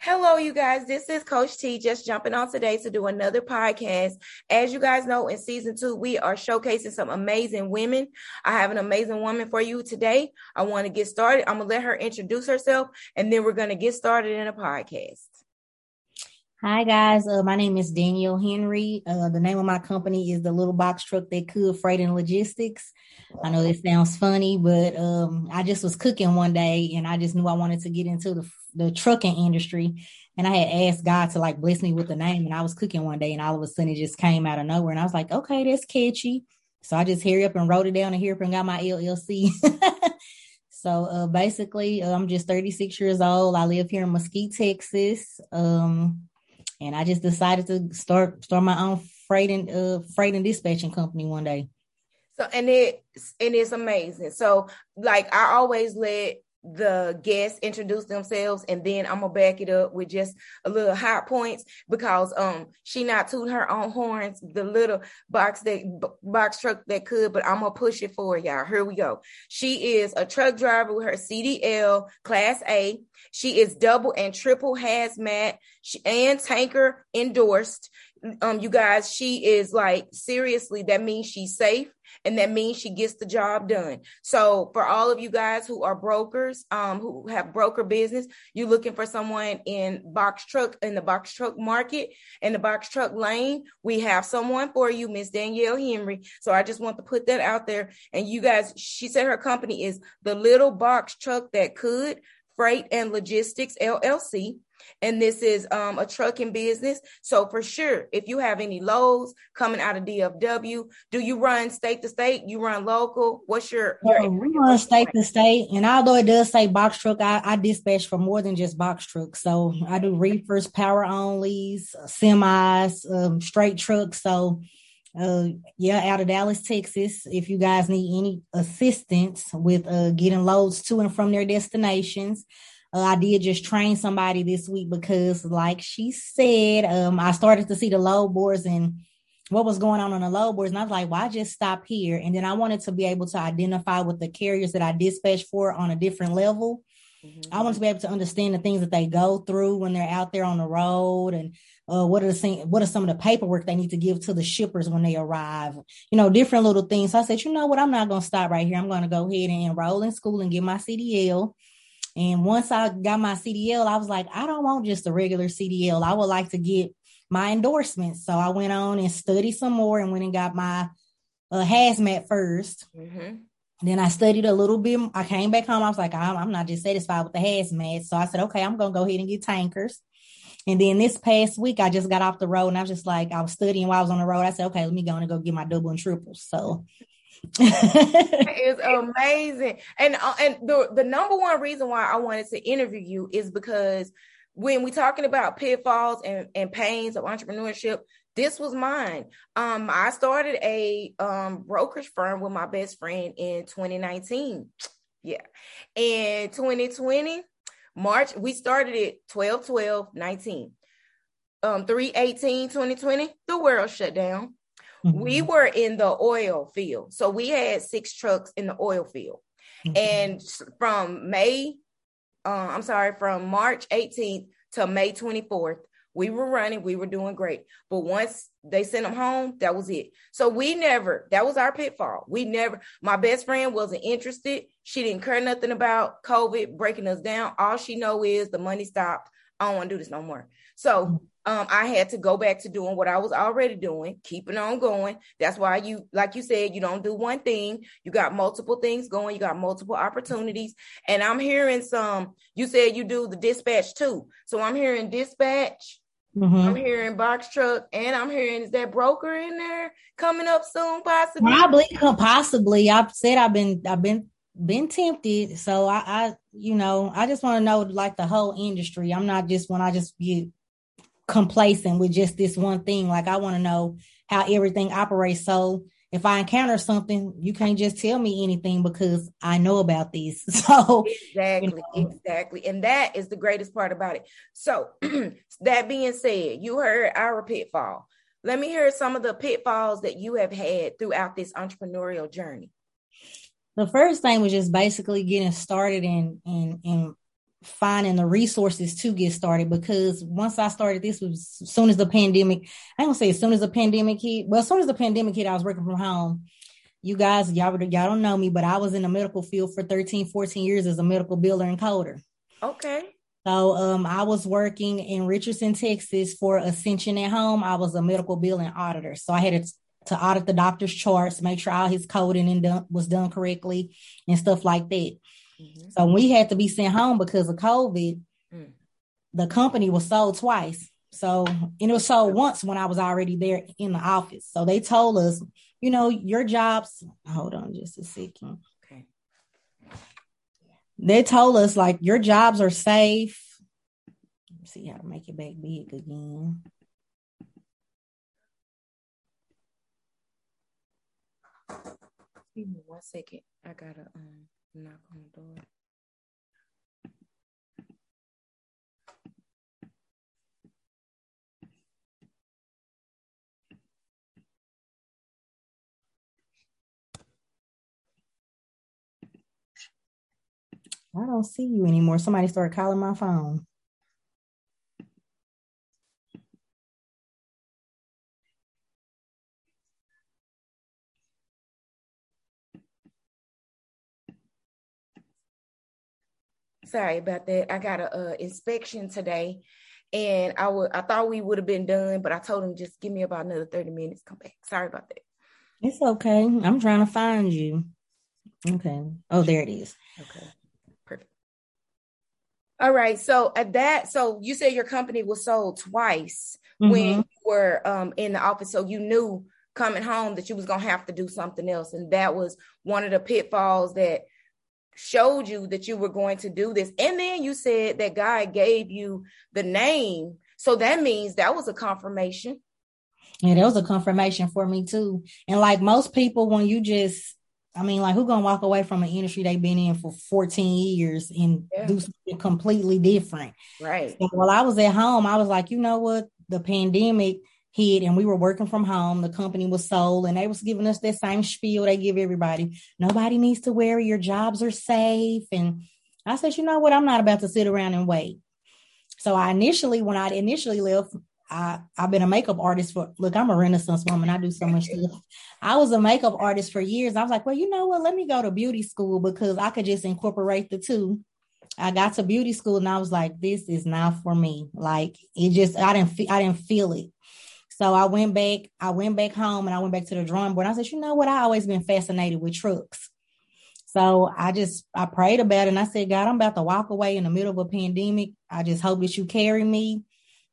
Hello, you guys. This is Coach T just jumping on today to do another podcast. As you guys know, in season two, we are showcasing some amazing women. I have an amazing woman for you today. I want to get started. I'm going to let her introduce herself and then we're going to get started in a podcast. Hi guys, uh, my name is Danielle Henry. Uh, the name of my company is the Little Box Truck That Could Freight and Logistics. I know this sounds funny, but um, I just was cooking one day and I just knew I wanted to get into the the trucking industry. And I had asked God to like bless me with the name. And I was cooking one day and all of a sudden it just came out of nowhere. And I was like, okay, that's catchy. So I just hurry up and wrote it down and here up and got my LLC. so uh, basically, uh, I'm just 36 years old. I live here in Mesquite, Texas. Um, and I just decided to start start my own freight and uh, freight and dispatching company one day. So and it's and it's amazing. So like I always let the guests introduce themselves and then I'm gonna back it up with just a little hot points because um she not tooting her own horns the little box that box truck that could but I'm gonna push it for y'all. Here we go. She is a truck driver with her CDL class A. She is double and triple hazmat she, and tanker endorsed. Um you guys she is like seriously that means she's safe and that means she gets the job done. So for all of you guys who are brokers, um, who have broker business, you're looking for someone in box truck in the box truck market in the box truck lane. We have someone for you, Miss Danielle Henry. So I just want to put that out there. And you guys, she said her company is the Little Box Truck That Could Freight and Logistics LLC and this is um, a trucking business. So for sure, if you have any loads coming out of DFW, do you run state to state? You run local? What's your? your we run state to state, and although it does say box truck, I, I dispatch for more than just box trucks. So I do reefers, power onlys, semis, um, straight trucks. So uh yeah out of dallas texas if you guys need any assistance with uh getting loads to and from their destinations uh, I did just train somebody this week because, like she said, um, I started to see the load boards and what was going on on the load boards. And I was like, why just stop here? And then I wanted to be able to identify with the carriers that I dispatch for on a different level. Mm-hmm. I want to be able to understand the things that they go through when they're out there on the road and uh, what are the what are some of the paperwork they need to give to the shippers when they arrive you know different little things so i said you know what i'm not going to stop right here i'm going to go ahead and enroll in school and get my cdl and once I got my CDL, I was like, I don't want just a regular CDL. I would like to get my endorsement. So I went on and studied some more and went and got my uh, hazmat 1st mm-hmm. Then I studied a little bit. I came back home. I was like, I'm, I'm not just satisfied with the hazmat. So I said, okay, I'm going to go ahead and get tankers. And then this past week, I just got off the road and I was just like, I was studying while I was on the road. I said, okay, let me go and go get my double and triples. So it's amazing. And uh, and the the number one reason why I wanted to interview you is because when we're talking about pitfalls and, and pains of entrepreneurship, this was mine. Um, I started a um brokerage firm with my best friend in 2019. Yeah. In 2020, March, we started it 12 12 19. Um, 3 18 2020, the world shut down. Mm-hmm. We were in the oil field. So we had six trucks in the oil field. Mm-hmm. And from May, uh, I'm sorry, from March 18th to May 24th, we were running, we were doing great. But once they sent them home, that was it. So we never, that was our pitfall. We never, my best friend wasn't interested. She didn't care nothing about COVID breaking us down. All she know is the money stopped. I don't want to do this no more. So um, I had to go back to doing what I was already doing, keeping on going. That's why you, like you said, you don't do one thing. You got multiple things going. You got multiple opportunities. And I'm hearing some, you said you do the dispatch too. So I'm hearing dispatch. Mm-hmm. I'm hearing box truck, and I'm hearing is that broker in there coming up soon, possibly. Probably, possibly. I've said I've been, I've been, been tempted. So I, I, you know, I just want to know like the whole industry. I'm not just when I just get complacent with just this one thing. Like I want to know how everything operates. So if I encounter something, you can't just tell me anything because I know about these. So exactly, you know. exactly. And that is the greatest part about it. So that being said, you heard our pitfall. Let me hear some of the pitfalls that you have had throughout this entrepreneurial journey. The first thing was just basically getting started and and and finding the resources to get started because once I started this was as soon as the pandemic, I don't say as soon as the pandemic hit, well, as soon as the pandemic hit, I was working from home. You guys, y'all, y'all don't know me, but I was in the medical field for 13, 14 years as a medical biller and coder. Okay. So um, I was working in Richardson, Texas for Ascension at Home. I was a medical billing auditor. So I had to, to audit the doctor's charts, make sure all his coding and done, was done correctly and stuff like that. Mm-hmm. So we had to be sent home because of COVID, mm. the company was sold twice. So, and it was sold once when I was already there in the office. So they told us, you know, your jobs, hold on just a second. Okay. They told us like your jobs are safe. Let's see how to make it back big again. Give me one second. I gotta um knock on the door. I don't see you anymore. Somebody started calling my phone. Sorry about that. I got a uh, inspection today, and I would I thought we would have been done, but I told him just give me about another thirty minutes. Come back. Sorry about that. It's okay. I'm trying to find you. Okay. Oh, there it is. Okay. Perfect. All right. So at that, so you said your company was sold twice mm-hmm. when you were um, in the office, so you knew coming home that you was gonna have to do something else, and that was one of the pitfalls that showed you that you were going to do this. And then you said that God gave you the name. So that means that was a confirmation. Yeah, that was a confirmation for me too. And like most people, when you just, I mean, like who gonna walk away from an industry they've been in for 14 years and yeah. do something completely different? Right. So while I was at home, I was like, you know what? The pandemic hit and we were working from home. The company was sold and they was giving us that same spiel they give everybody. Nobody needs to worry. Your jobs are safe. And I said, you know what? I'm not about to sit around and wait. So I initially, when I initially left, I, I've been a makeup artist for look, I'm a renaissance woman. I do so much stuff. I was a makeup artist for years. I was like, well, you know what? Let me go to beauty school because I could just incorporate the two. I got to beauty school and I was like, this is not for me. Like it just I didn't feel I didn't feel it. So I went back, I went back home and I went back to the drawing board. I said, you know what? I always been fascinated with trucks. So I just I prayed about it and I said, God, I'm about to walk away in the middle of a pandemic. I just hope that you carry me.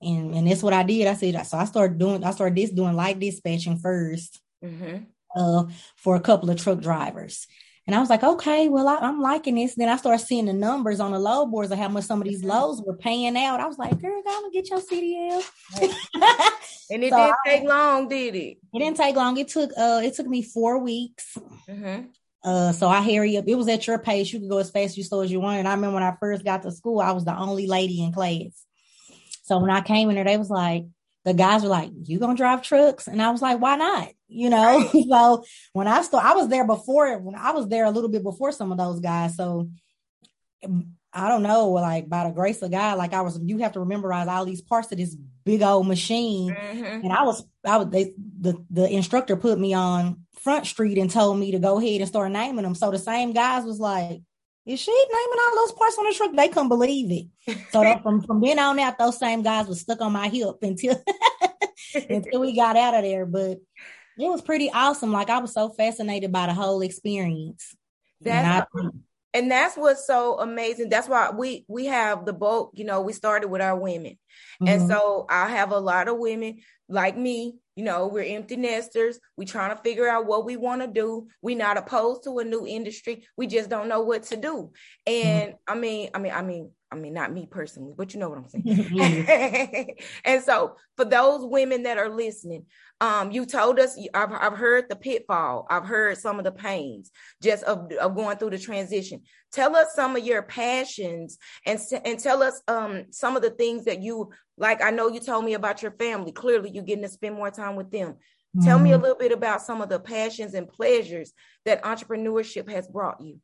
And and that's what I did. I said, so I started doing I started this doing light dispatching 1st mm-hmm. uh, for a couple of truck drivers. And I was like, okay, well, I, am liking this. Then I started seeing the numbers on the load boards of how much some of these loads were paying out. I was like, girl, go and get your CDL. and it so didn't take long, did it? It didn't take long. It took uh it took me four weeks. Mm-hmm. Uh, so I hurry up. It was at your pace. You could go as fast as you slow as you wanted. And I remember when I first got to school, I was the only lady in class. So when I came in there, they was like, the guys were like, "You gonna drive trucks?" And I was like, "Why not?" You know. so when I started, I was there before. When I was there a little bit before some of those guys. So I don't know, like by the grace of God, like I was. You have to memorize all these parts of this big old machine. Mm-hmm. And I was, I was. They, the the instructor put me on Front Street and told me to go ahead and start naming them. So the same guys was like, is she naming all those parts on the truck? They couldn't believe it. So from from then on out, those same guys were stuck on my hip until until we got out of there. But it was pretty awesome. Like I was so fascinated by the whole experience. That's and, I, and that's what's so amazing. That's why we we have the boat. You know, we started with our women, mm-hmm. and so I have a lot of women like me you know we're empty nesters we trying to figure out what we want to do we not opposed to a new industry we just don't know what to do and mm-hmm. i mean i mean i mean i mean not me personally but you know what i'm saying. And so for those women that are listening um, you told us I've, I've heard the pitfall. I've heard some of the pains just of, of going through the transition. Tell us some of your passions and and tell us um some of the things that you like i know you told me about your family. Clearly you're getting to spend more time with them. Mm-hmm. tell me a mm-hmm. little bit about some of the passions and pleasures that entrepreneurship has brought you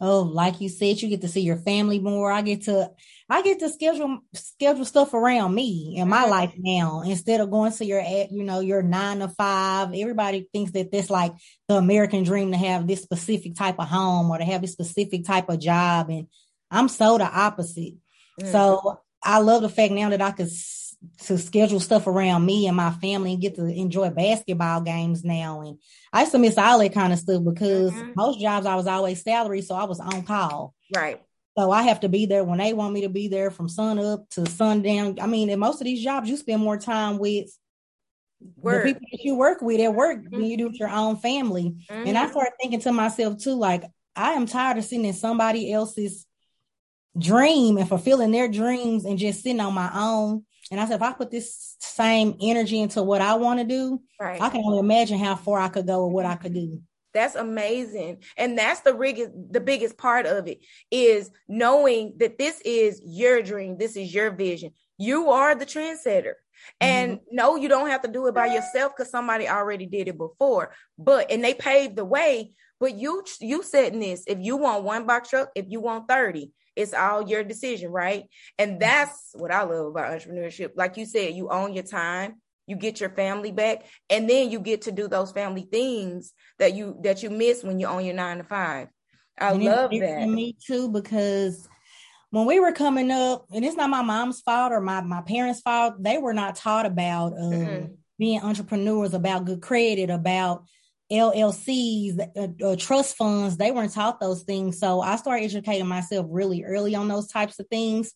Oh, like you said, you get to see your family more. I get to I get to schedule schedule stuff around me in my mm-hmm. life now instead of going to your you know your nine to five. Everybody thinks that that's like the American dream to have this specific type of home or to have this specific type of job, and I'm so the opposite. Mm-hmm. So I love the fact now that I could to schedule stuff around me and my family and get to enjoy basketball games now. And I used to miss all that kind of stuff because mm-hmm. most jobs I was always salary, so I was on call. Right. So I have to be there when they want me to be there from sun up to sundown. I mean, in most of these jobs, you spend more time with work. the people that you work with at work mm-hmm. than you do with your own family. Mm-hmm. And I mm-hmm. started thinking to myself too, like, I am tired of sitting in somebody else's dream and fulfilling their dreams and just sitting on my own and I said, if I put this same energy into what I want to do, right. I can only imagine how far I could go or what I could do. That's amazing. And that's the biggest the biggest part of it is knowing that this is your dream, this is your vision. You are the trendsetter. And mm-hmm. no, you don't have to do it by yourself because somebody already did it before. But and they paved the way. But you you setting this. If you want one box truck, if you want 30, it's all your decision, right? And mm-hmm. that's what I love about entrepreneurship. Like you said, you own your time, you get your family back, and then you get to do those family things that you that you miss when you're on your nine to five. I and love that. Me too, because when we were coming up, and it's not my mom's fault or my, my parents' fault, they were not taught about um, mm-hmm. being entrepreneurs, about good credit, about LLCs, uh, uh, trust funds, they weren't taught those things. So I started educating myself really early on those types of things.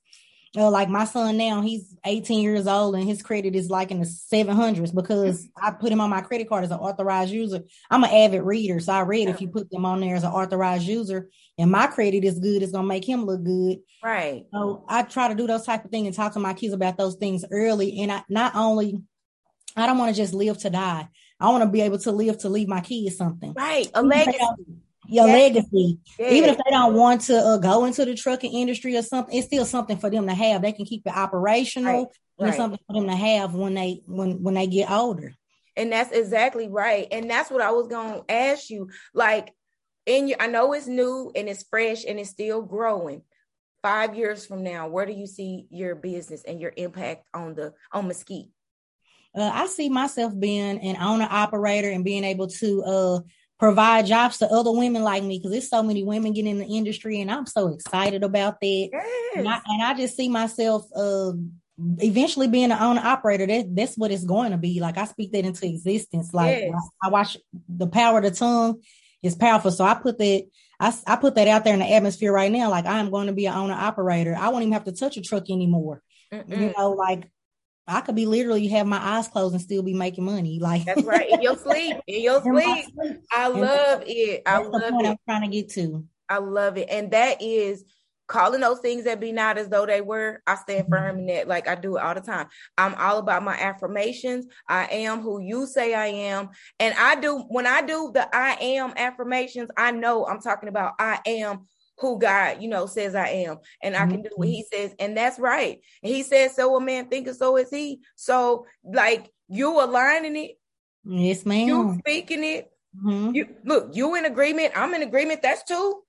Uh, like my son now, he's 18 years old and his credit is like in the 700s because I put him on my credit card as an authorized user. I'm an avid reader, so I read if you put them on there as an authorized user and my credit is good, it's gonna make him look good. Right. So I try to do those type of things and talk to my kids about those things early. And I not only I don't want to just live to die. I want to be able to live to leave my kids something. Right. A legacy. Your yes. legacy. Yes. Even if they don't want to uh, go into the trucking industry or something, it's still something for them to have. They can keep it operational. Right. And right. something for them to have when they when when they get older. And that's exactly right. And that's what I was gonna ask you. Like in your I know it's new and it's fresh and it's still growing. Five years from now, where do you see your business and your impact on the on Mesquite? Uh, I see myself being an owner operator and being able to uh, provide jobs to other women like me because there's so many women getting in the industry and I'm so excited about that. Yes. And, I, and, I, just see myself uh, eventually being an owner operator. That, that's what it's going to be. Like I speak that into existence. Like yes. I, I watch the power of the tongue is powerful. So I put that I, I put that out there in the atmosphere right now. Like I am going to be an owner operator. I won't even have to touch a truck anymore. Mm-mm. You know, like I could be literally have my eyes closed and still be making money. Like that's right. In your sleep. In your sleep. sleep. I love it. I love it. I'm trying to get to. I love it. And that is calling those things that be not as though they were. I stand mm-hmm. firm in that. Like I do it all the time. I'm all about my affirmations. I am who you say I am. And I do when I do the I am affirmations, I know I'm talking about I am who God, you know, says I am, and I can do what He says, and that's right. He says, "So a man thinketh, so is he." So, like you aligning it, yes, ma'am. You speaking it. Mm-hmm. You look, you in agreement. I'm in agreement. That's two.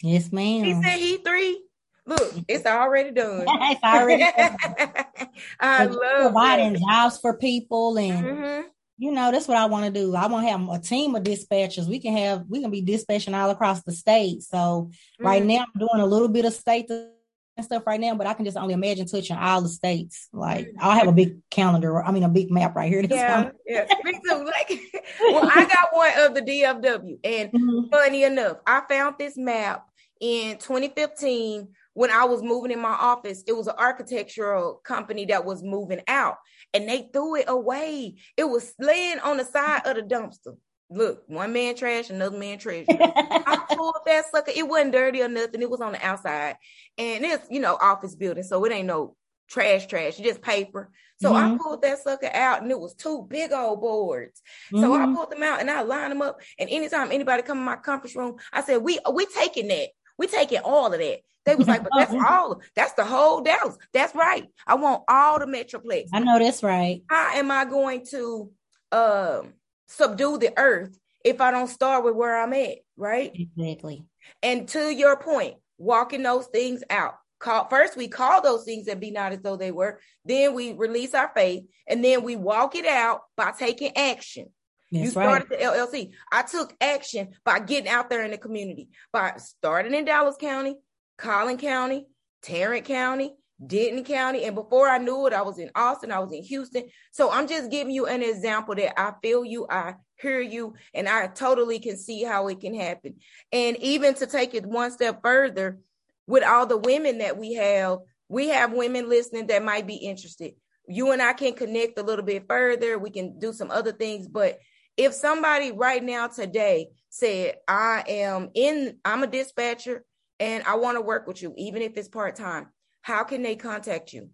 Yes, ma'am. He said he three. Look, it's already done. it's already done. I love providing jobs for people and mm-hmm you know, that's what I want to do. I want to have a team of dispatchers. We can have, we can be dispatching all across the state. So mm-hmm. right now I'm doing a little bit of state and stuff right now, but I can just only imagine touching all the states. Like mm-hmm. I'll have a big calendar, I mean a big map right here. Yeah, yeah, me too. Like, well, I got one of the DFW, and mm-hmm. funny enough, I found this map in 2015 when I was moving in my office. It was an architectural company that was moving out, and they threw it away. It was laying on the side of the dumpster. Look, one man trash, another man treasure. I pulled that sucker. It wasn't dirty or nothing. It was on the outside. And it's, you know, office building. So it ain't no trash, trash, just paper. So mm-hmm. I pulled that sucker out and it was two big old boards. Mm-hmm. So I mm-hmm. pulled them out and I lined them up. And anytime anybody come in my conference room, I said, We we taking that. We taking all of that. They was like, but that's all. That's the whole Dallas. That's right. I want all the Metroplex. I know that's right. How am I going to uh, subdue the earth if I don't start with where I'm at? Right. Exactly. And to your point, walking those things out. Call first, we call those things that be not as though they were. Then we release our faith, and then we walk it out by taking action. That's you started right. the LLC. I took action by getting out there in the community, by starting in Dallas County, Collin County, Tarrant County, Denton County. And before I knew it, I was in Austin, I was in Houston. So I'm just giving you an example that I feel you, I hear you, and I totally can see how it can happen. And even to take it one step further, with all the women that we have, we have women listening that might be interested. You and I can connect a little bit further. We can do some other things. But if somebody right now today said, I am in, I'm a dispatcher and I want to work with you, even if it's part time, how can they contact you?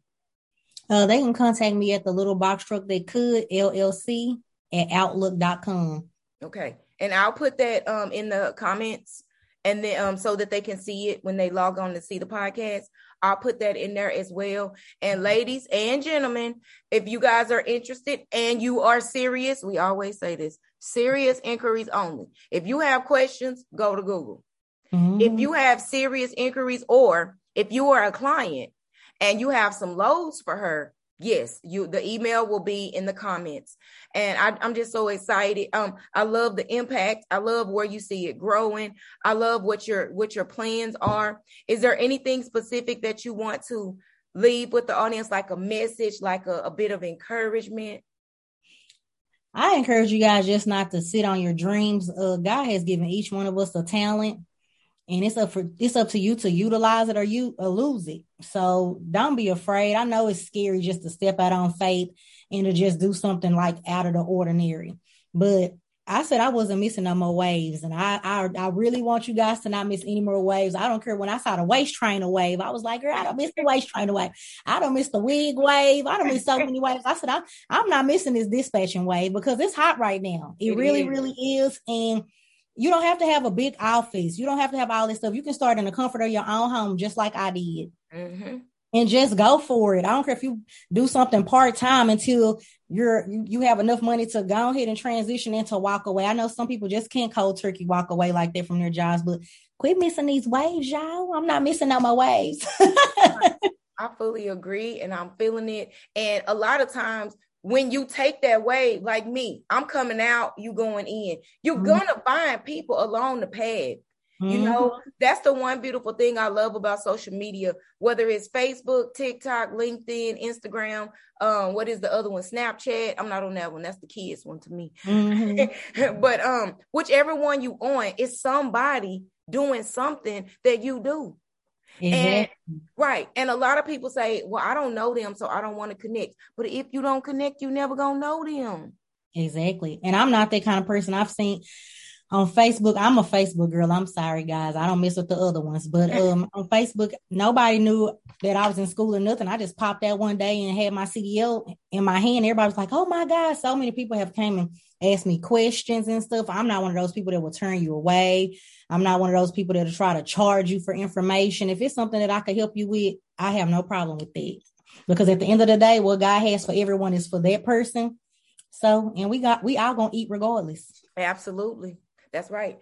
Uh, they can contact me at the little box truck they could LLC at outlook.com. Okay. And I'll put that um in the comments and then um so that they can see it when they log on to see the podcast. I'll put that in there as well. And ladies and gentlemen, if you guys are interested and you are serious, we always say this serious inquiries only. If you have questions, go to Google. Mm-hmm. If you have serious inquiries or if you are a client and you have some loads for her, yes, you the email will be in the comments. And I, am just so excited. Um, I love the impact. I love where you see it growing. I love what your what your plans are. Is there anything specific that you want to leave with the audience, like a message, like a, a bit of encouragement? I encourage you guys just not to sit on your dreams. Uh, God has given each one of us a talent and it's up for it's up to you to utilize it or you or lose it. So don't be afraid. I know it's scary just to step out on faith and to just do something like out of the ordinary. But I said I wasn't missing no more waves, and I, I I really want you guys to not miss any more waves. I don't care when I saw the waist trainer wave. I was like, girl, I don't miss the waist trainer wave. I don't miss the wig wave. I don't miss so many waves. I said I'm I'm not missing this dispatching wave because it's hot right now. It, it really is. really is, and you don't have to have a big office. You don't have to have all this stuff. You can start in the comfort of your own home, just like I did. Mm-hmm. And just go for it. I don't care if you do something part time until you're you, you have enough money to go ahead and transition into walk away. I know some people just can't cold turkey walk away like that from their jobs, but quit missing these waves, y'all. I'm not missing out my waves. I fully agree and I'm feeling it. And a lot of times when you take that way, like me, I'm coming out, you going in. You're mm-hmm. gonna find people along the path. Mm-hmm. You know, that's the one beautiful thing I love about social media, whether it's Facebook, TikTok, LinkedIn, Instagram. Um, what is the other one? Snapchat. I'm not on that one. That's the kids one to me. Mm-hmm. but um, whichever one you on, it's somebody doing something that you do. And mm-hmm. right. And a lot of people say, Well, I don't know them, so I don't want to connect. But if you don't connect, you never gonna know them. Exactly. And I'm not that kind of person. I've seen on Facebook, I'm a Facebook girl. I'm sorry, guys. I don't mess with the other ones. But um on Facebook, nobody knew that I was in school or nothing. I just popped out one day and had my CDL in my hand. Everybody was like, Oh my God, so many people have came and asked me questions and stuff. I'm not one of those people that will turn you away. I'm not one of those people that'll try to charge you for information. If it's something that I can help you with, I have no problem with that. Because at the end of the day, what God has for everyone is for that person. So, and we got we all gonna eat regardless. Absolutely. That's right.